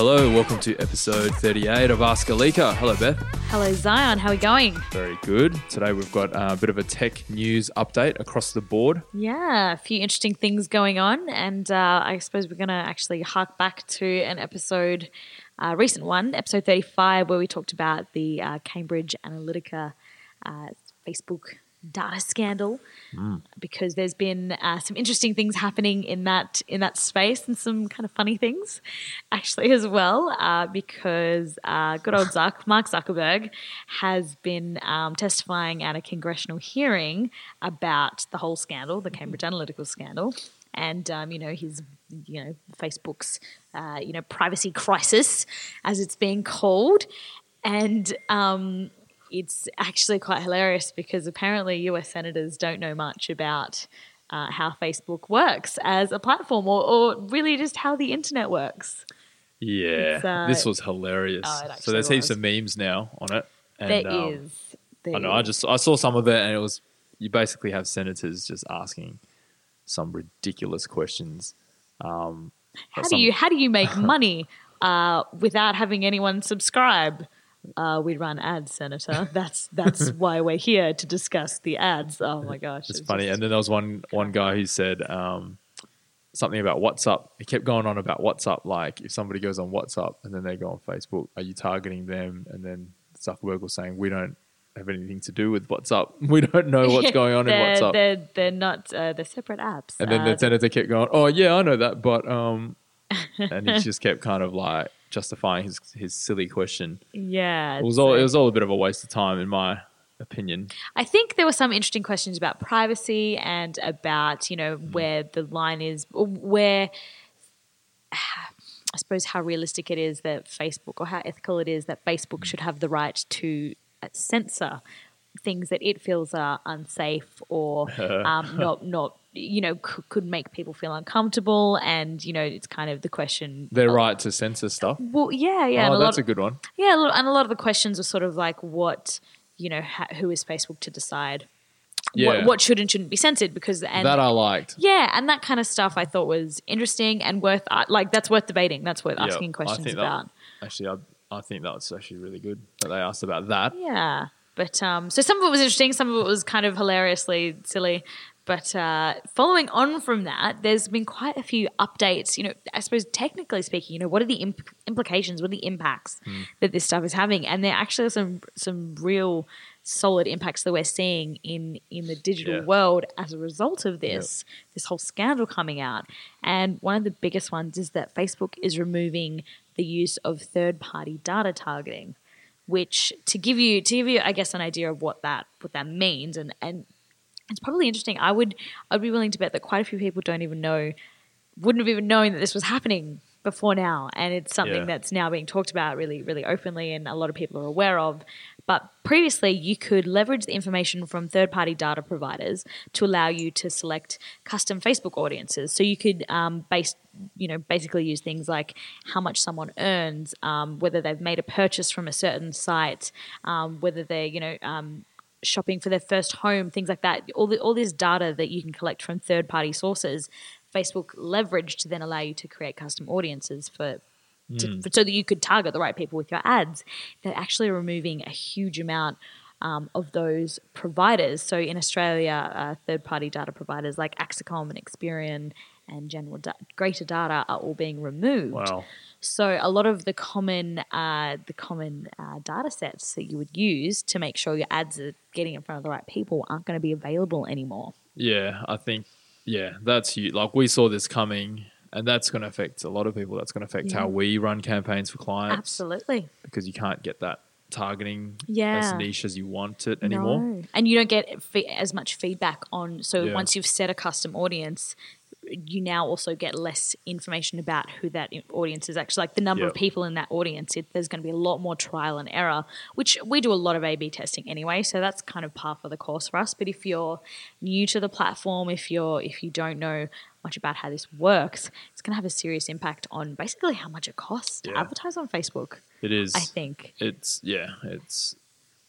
hello. Welcome to episode 38 of Ask Alika. Hello, Beth. Hello, Zion. How are we going? Very good. Today we've got uh, a bit of a tech news update across the board. Yeah, a few interesting things going on. And uh, I suppose we're going to actually hark back to an episode, a recent one, episode 35, where we talked about the uh, Cambridge Analytica uh, Facebook data scandal because there's been uh, some interesting things happening in that in that space and some kind of funny things actually as well uh, because uh, good old Zuck, Mark Zuckerberg has been um, testifying at a congressional hearing about the whole scandal, the Cambridge Analytical scandal, and um, you know his you know Facebook's uh, you know privacy crisis as it's being called, and um, it's actually quite hilarious because apparently US senators don't know much about uh, how Facebook works as a platform or, or really just how the internet works. Yeah, uh, this was hilarious. Oh, so there's heaps of memes now on it. And, There um, is. There I know. I just I saw some of it, and it was you basically have senators just asking some ridiculous questions. Um, how some- do you how do you make money uh, without having anyone subscribe? Uh, we run ads, Senator. That's that's why we're here to discuss the ads. Oh my gosh, It's it's funny. just- And then there was one one guy who said um, something about WhatsApp. He kept going on about WhatsApp. Like if somebody goes on WhatsApp and then they go on Facebook, are you targeting them? And then Zuckerberg was saying we don't have anything to do with WhatsApp. We don't know what's going on in WhatsApp. They're they're not uh, they're separate apps. and then Uh, the senator kept going, "Oh yeah, I know that," but um, and he just kept kind of like justifying his his silly question. yeah, It was all it was all a bit of a waste of time, in my opinion. I think there were some interesting questions about privacy and about you know Mm. where the line is, where I suppose how realistic it is that Facebook or how ethical it is that Mm. Facebook should have the right to uh, censor things that it feels are unsafe or um, not not you know could, could make people feel uncomfortable and you know it's kind of the question Their right to censor stuff. well yeah yeah oh, a lot that's a good one. yeah, a lot- and a lot of the questions are sort of like what you know, ha- who is Facebook to decide Yeah. what, what should and shouldn't be censored? Because and that I liked. yeah, and that kind of stuff I thought was interesting and worth uh, like that's worth debating. That's worth Yeah, asking I questions think about. That, actually, I, I think that was actually really good that they asked about that. Yeah, but um, so some of it was interesting, some of it was kind of hilariously silly. But uh, following on from that, there's been quite a few updates. You know, I suppose technically speaking, you know, what are the imp- implications, what are the impacts Hmm. that this stuff is having? And there actually are some some real solid impacts that we're seeing in in the digital Yeah. world as a result of this this whole scandal coming out. And one of the biggest ones is that Facebook is removing the use of third party data targeting which to give you to give you I guess an idea of what that what that means and and it's probably interesting. I would I'd be willing to bet that quite a few people don't even know wouldn't have even known that this was happening before now and it's something Yeah. that's now being talked about really really openly and a lot of people are aware of but previously you could leverage the information from third party data providers to allow you to select custom facebook audiences so you could um, base you know basically use things like how much someone earns um, whether they've made a purchase from a certain site um, whether they're you know um, shopping for their first home, things like that. All the, all this data that you can collect from third party sources, Facebook leveraged to then allow you to create custom audiences for, to, for so that you could target the right people with your ads. They're actually removing a huge amount. Um, of those providers. So in Australia, uh, third party data providers like Acxiom and Experian and General da- Greater Data are all being removed. Wow. So a lot of the common uh, the common uh, data sets that you would use to make sure your ads are getting in front of the right people aren't going to be available anymore. Yeah, I think yeah, that's huge. Like we saw this coming, and that's going to affect a lot of people. That's going to affect how we run campaigns for clients Absolutely. because you can't get that targeting as niche as you want it anymore. No. And you don't get as much feedback on. So Yeah. once you've set a custom audience, you now also get less information about who that audience is. Actually like the number of people in that audience it, there's going to be a lot more trial and error which we do a lot of a b testing anyway so that's kind of par for the course for us. But if you're new to the platform if you're if you don't know much about how this works it's going to have a serious impact on basically how much it costs to advertise on facebook It is. i think. It's yeah, it's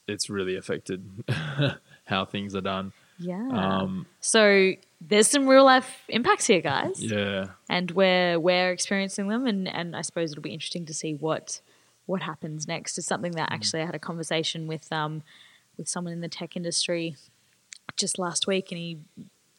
it's really affected how things are done. Yeah. Um, so there's some real life impacts here, guys. yeah. and we're we're experiencing them and and I suppose it'll be interesting to see what what happens next. It's something that actually I had a conversation with um with someone in the tech industry just last week and he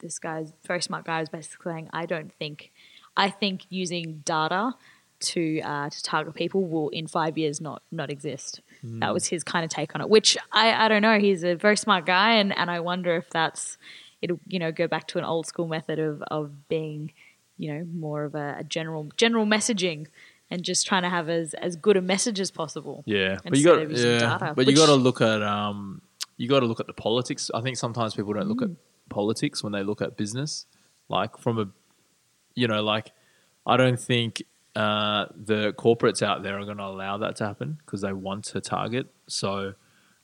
this guy's very smart guy was basically saying I don't think I think using data to uh, to target people will in five years not not exist. That was his kind of take on it, which I, I don't know. He's a very smart guy, and, and I wonder if that's it'll you know go back to an old school method of of being you know more of a, a general general messaging and just trying to have as as good a message as possible. Yeah, but you got yeah, data, but you got to look at um, you got to look at the politics. I think sometimes people don't look at Mm. politics when they look at business, like from a, you know, like I don't think uh, the corporates out there are going to allow that to happen because they want to target. So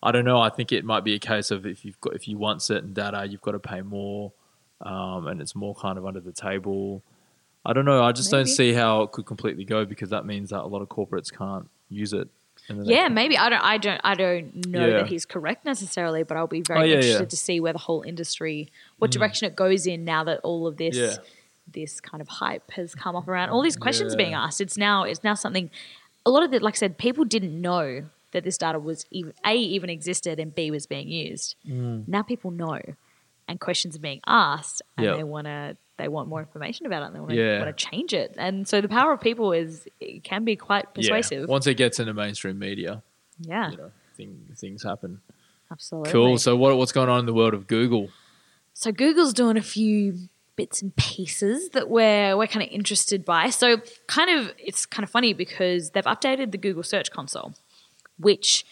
I don't know. I think it might be a case of if you've got if you want certain data, you've got to pay more, um, and it's more kind of under the table. I don't know. I just don't see how it could completely go because that means that a lot of corporates can't use it. Yeah, maybe I don't. I don't. I don't know Yeah. that he's correct necessarily, but I'll be very Oh, yeah, interested yeah. Mm. to see where the whole industry, what direction it goes in now that all of this, Yeah. This kind of hype has come up around. All these questions Yeah. being asked. It's now. It's now something. A lot of it, like I said, people didn't know that this data was even a even existed and b was being used. Now people know, and questions are being asked, and Mm. Yep. they want to. They want more information about it. and They want to, Yeah. want to change it, and so the power of people is it can be quite persuasive. Yeah. Once it gets into mainstream media, yeah. you know, thing, things happen. Absolutely. Cool. So what what's going on in the world of Google? So Google's doing a few bits and pieces that we're we're kind of interested by. So kind of it's kind of funny because they've updated the Google Search Console, which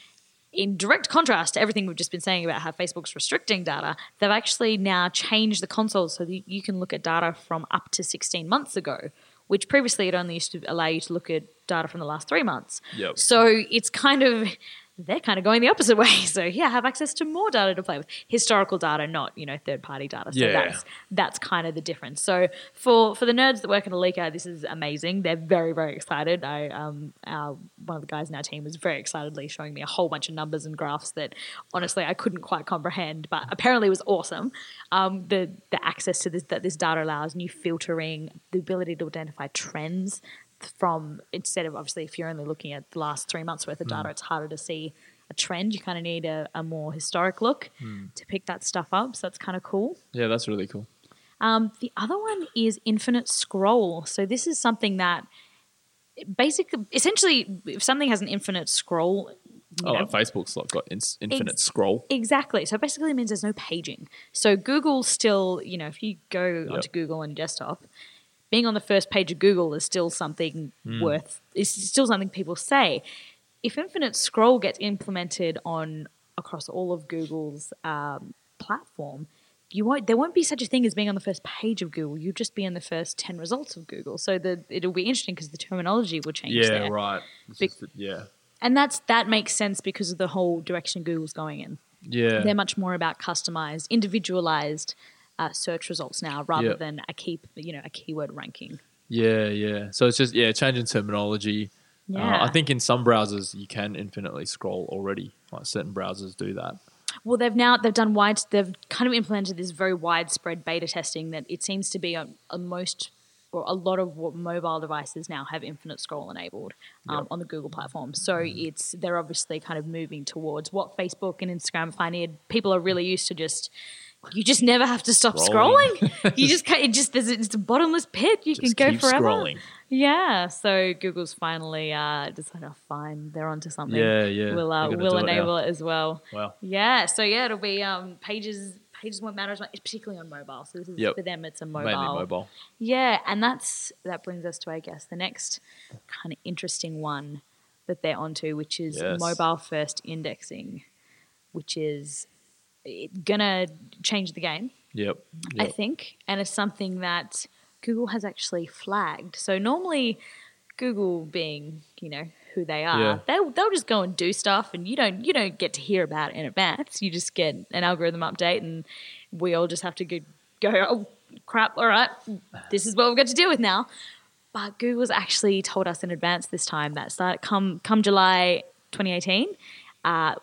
in direct contrast to everything we've just been saying about how Facebook's restricting data, they've actually now changed the console so that you can look at data from up to 16 months ago, which previously it only used to allow you to look at data from the last three months. Yep. So it's kind of they're kind of going the opposite way. So yeah, have access to more data to play with. Historical data, not you know third party data. So Yeah. that's that's kind of the difference. So for for the nerds that work at Alika, this is amazing. They're very very excited. I um our one of the guys in our team was very excitedly showing me a whole bunch of numbers and graphs that honestly I couldn't quite comprehend, but apparently it was awesome. Um, the the access to this that this data allows, new filtering, the ability to identify trends from instead of obviously if you're only looking at the last three months worth of data, it's harder to see a trend. You kind of need a, a more historic look to pick that stuff up. So that's kind of cool. Yeah, that's really cool. Um, the other one is infinite scroll. So this is something that basically, essentially, if something has an infinite scroll, Oh, know, like Facebook's like got in, infinite scroll. Exactly. So basically, it means there's no paging. So Google still, you know, if you go onto Google and desktop, being on the first page of Google is still something worth. Is still something people say. If infinite scroll gets implemented on across all of Google's um, platform, you won't. There won't be such a thing as being on the first page of Google. You'll just be in the first ten results of Google. So the it'll be interesting because the terminology will change. Yeah, there. right. Bec- just yeah, And that's that makes sense because of the whole direction Google's going in yeah, they're much more about customized, individualized uh, search results now, rather Yep. than a key, you know, a keyword ranking. yeah, yeah. So it's just yeah, changing terminology. Uh, Yeah. I think in some browsers you can infinitely scroll already. Like certain browsers do that. Well, they've now they've done wide. They've kind of implemented this very widespread beta testing that it seems to be on, on most or a lot of what mobile devices now have infinite scroll enabled um, Yep. on the Google platform. So it's they're obviously kind of moving towards what Facebook and Instagram pioneered. People are really used to just. You just never have to stop Scrolling. scrolling. you just can't, it just there's, it's a bottomless pit. You Just can go forever. scrolling. Yeah, so Google's finally uh, decided, oh, fine, they're onto something. Yeah, yeah, We'll uh, we'll do it enable it, as well. Wow. Yeah, so yeah, it'll be um, pages. Pages won't matter as much, particularly on mobile. So this is Yep. for them. It's a mobile. Mainly mobile. Yeah, and that's that brings us to I guess the next kind of interesting one that they're onto, which is Yes. mobile first indexing, which is gonna change the game. Yep. I think, and it's something that Google has actually flagged. So normally, Google being you know who they are, Yeah. they'll they'll just go and do stuff, and you don't you don't get to hear about it in advance. You just get an algorithm update, and we all just have to go go. Oh crap! All right, this is what we've got to deal with now. But Google's actually told us in advance this time that start come come July 2018. Uh,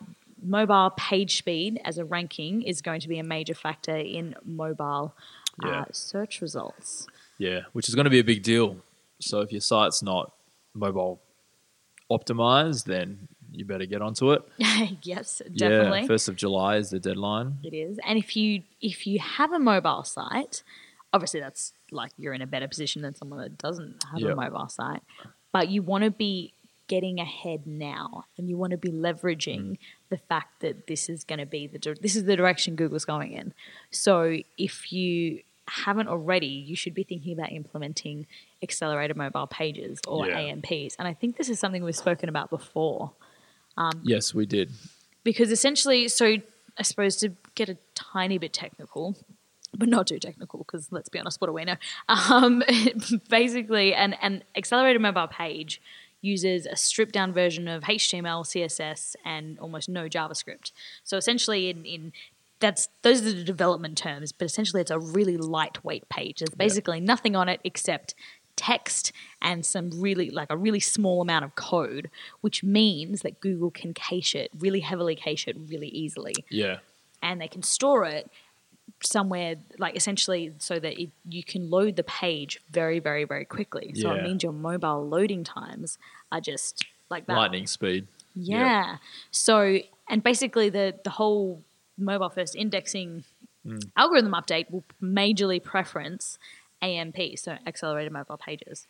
mobile page speed as a ranking is going to be a major factor in mobile uh, search results. Yeah, which is going to be a big deal. So if your site's not mobile optimized, then you better get onto it. yes, definitely. Yeah, first of July is the deadline. It is. And if you if you have a mobile site, obviously that's like you're in a better position than someone that doesn't have a mobile site. But you want to be getting ahead now and you want to be leveraging the fact that this is going to be the this is the direction Google's going in. So if you haven't already, you should be thinking about implementing accelerated mobile pages or Yeah. AMPs. And I think this is something we've spoken about before Yes, we did. because essentially, so I suppose to get a tiny bit technical, but not too technical, because let's be honest, what do we know? Um, basically, an, an accelerated mobile page uses a stripped down version of HTML, CSS, and almost no JavaScript. So essentially, in, in that's those are the development terms, but essentially, it's a really lightweight page. There's basically nothing on it except text and some really like a really small amount of code, which means that Google can cache it really heavily, cache it really easily, Yeah. and they can store it somewhere like essentially so that it, you can load the page very, very, very quickly. So it means your mobile loading times are just like that. Lightning speed. Yeah. So, and basically, the the whole mobile first indexing Mm. algorithm update will majorly preference AMP, so accelerated mobile pages.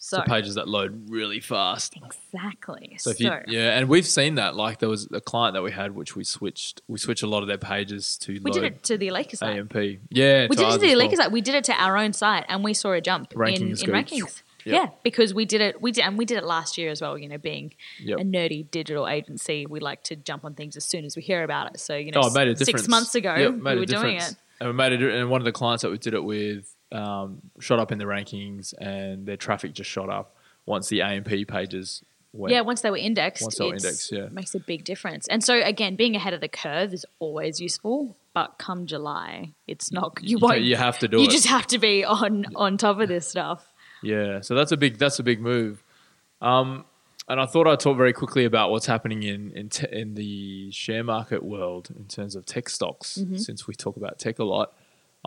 So, So pages that load really fast. exactly. So if you, yeah, and we've seen that. Like there was a client that we had, which we switched. We switched a lot of their pages to we did it to the Alika site. AMP. Yeah, we did it to the Alika well. site. We did it to our own site, and we saw a jump in, Rankings in go- rankings. Yep. Yeah, because we did it. We did, and we did it last year as well. You know, being Yep. a nerdy digital agency, we like to jump on things as soon as we hear about it. So you know, Oh, it made a six months ago Yep, we were doing it. And we made it. And one of the clients that we did it with um, shot up in the rankings, and their traffic just shot up once the AMP pages went. Yeah, once they were indexed, Once they were indexed, yeah. makes a big difference. And so again, being ahead of the curve is always useful, but come July, it's not. You, You, won't. you have to do you it. just have to be on on top of this stuff. Yeah, so that's a big that's a big move. Um, and I thought I'd talk very quickly about what's happening in in, te- in the share market world in terms of tech stocks. Mm-hmm. Since we talk about tech a lot,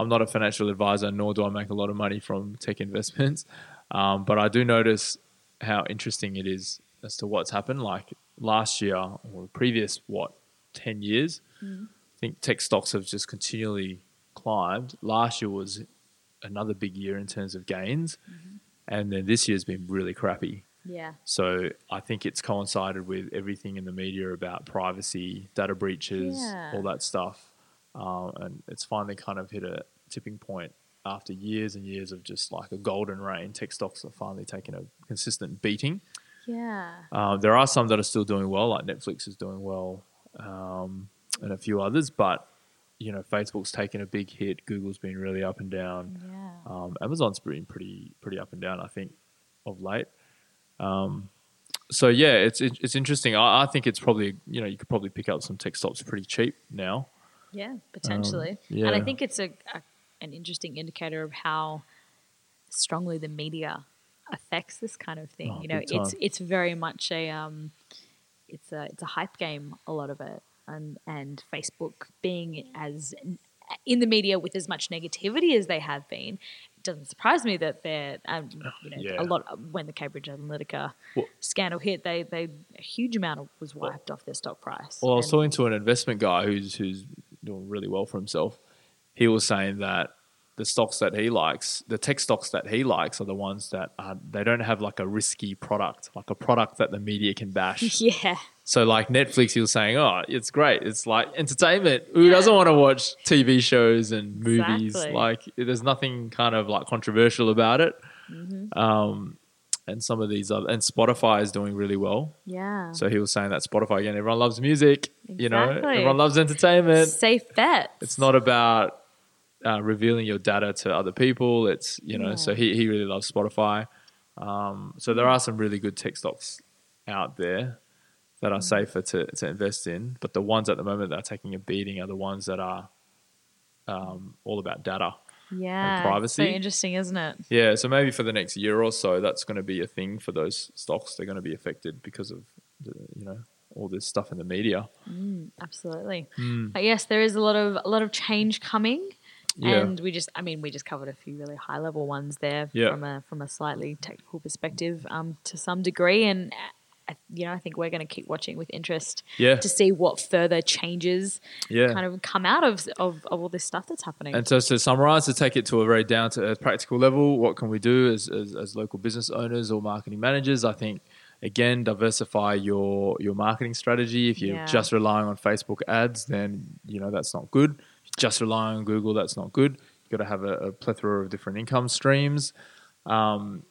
I'm not a financial advisor, nor do I make a lot of money from tech investments. Um, but I do notice how interesting it is as to what's happened. Like last year or previous what ten years, Mm-hmm. I think tech stocks have just continually climbed. Last year was another big year in terms of gains, Mm-hmm. and then this year's been really crappy. Yeah. So I think it's coincided with everything in the media about privacy, data breaches, Yeah. all that stuff, um, and it's finally kind of hit a tipping point after years and years of just like a golden reign. Tech stocks are finally taking a consistent beating. Yeah. Um, there are some that are still doing well, like Netflix is doing well, um, and a few others. But you know, Facebook's taken a big hit. Google's been really up and down. Yeah. Um, Amazon's been pretty pretty up and down, I think, of late. Um, so yeah, it's it, it's interesting. I, I think it's probably you know you could probably pick up some tech stocks pretty cheap now. Yeah, potentially. Um, yeah. And I think it's a, a an interesting indicator of how strongly the media affects this kind of thing. Oh, you know, it's it's very much a um, it's a it's a hype game. A lot of it, and and Facebook being as in the media with as much negativity as they have been. It doesn't surprise me that they're, um, you know, Yeah. a lot when the Cambridge Analytica Well- scandal hit, they they a huge amount of, was wiped off their stock price. Well, I was talking to an investment guy who's who's doing really well for himself. He was saying that the stocks that he likes, the tech stocks that he likes, are the ones that are, they don't have like a risky product, like a product that the media can bash. yeah. so, like Netflix, he was saying, "Oh, it's great. It's like entertainment. Who doesn't want to watch TV shows and movies? Exactly. Like, there's nothing kind of like controversial about it." Mm-hmm. Um, and some of these other, and Spotify is doing really well. Yeah. So he was saying that Spotify again, everyone loves music, you know, everyone loves entertainment. safe bet. It's not about uh, revealing your data to other people. It's you know, Yeah. so he he really loves Spotify. Um, so there are some really good tech stocks out there that are Mm. safer to to invest in, but the ones at the moment that are taking a beating are the ones that are um, all about data. Yeah. privacy. So interesting, isn't it? Yeah, so maybe for the next year or so, that's going to be a thing for those stocks. They're going to be affected because of the, you know all this stuff in the media. Absolutely. Mm. But yes, there is a lot of a lot of change coming. Yeah. And we just, I mean, we just covered a few really high level ones there Yeah. from a from a slightly technical perspective, um, to some degree. And you know, I think we're going to keep watching with interest Yeah. to see what further changes Yeah. kind of come out of of, of all this stuff that's happening. And so, to summarize, to take it to a very down to earth practical level, what can we do as, as, as local business owners or marketing managers? I think, again, diversify your, your marketing strategy. If you're Yeah. just relying on Facebook ads, then, you know, that's not good. Just relying on Google, that's not good. You've got to have a, a plethora of different income streams. Um,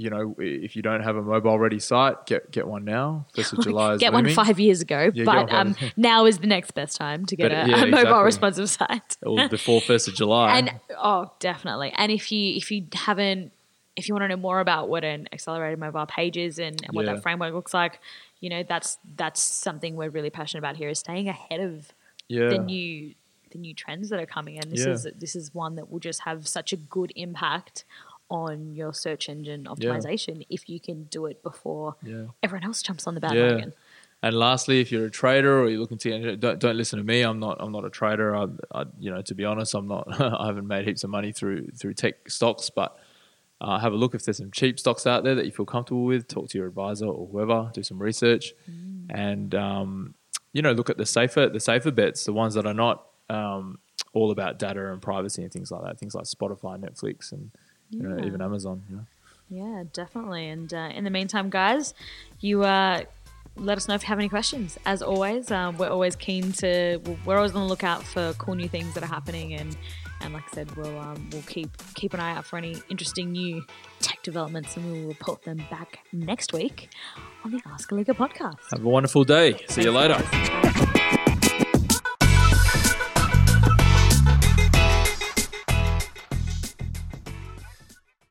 you know, if you don't have a mobile ready site, get get one now. First of July is get one five years ago, Yeah, but um, now is the next best time to get But, a, yeah, a mobile exactly. responsive site. or before first of July. And oh, definitely. And if you if you haven't, if you want to know more about what an accelerated mobile page is and, and what Yeah. that framework looks like, you know, that's that's something we're really passionate about here is staying ahead of yeah. the new the new trends that are coming. And this Yeah. is this is one that will just have such a good impact on your search engine optimization if you can do it before yeah. everyone else jumps on the Yeah. bandwagon. And lastly, if you're a trader or you're looking to don't don't listen to me. I'm not I'm not a trader. I, I you know to be honest, I'm not. I haven't made heaps of money through through tech stocks, but uh, have a look if there's some cheap stocks out there that you feel comfortable with. Talk to your advisor or whoever. Do some research, and um, you know look at the safer the safer bets, the ones that are not um, all about data and privacy and things like that. Things like Spotify, Netflix, and know even Amazon. You know. Yeah, definitely. And uh, in the meantime, guys, you uh, let us know if you have any questions. As always, um, we're always keen to. We're always on the lookout for cool new things that are happening, and and like I said, we'll um, we'll keep keep an eye out for any interesting new tech developments, and we will report them back next week on the Ask Alika podcast. Have a wonderful day. See you later.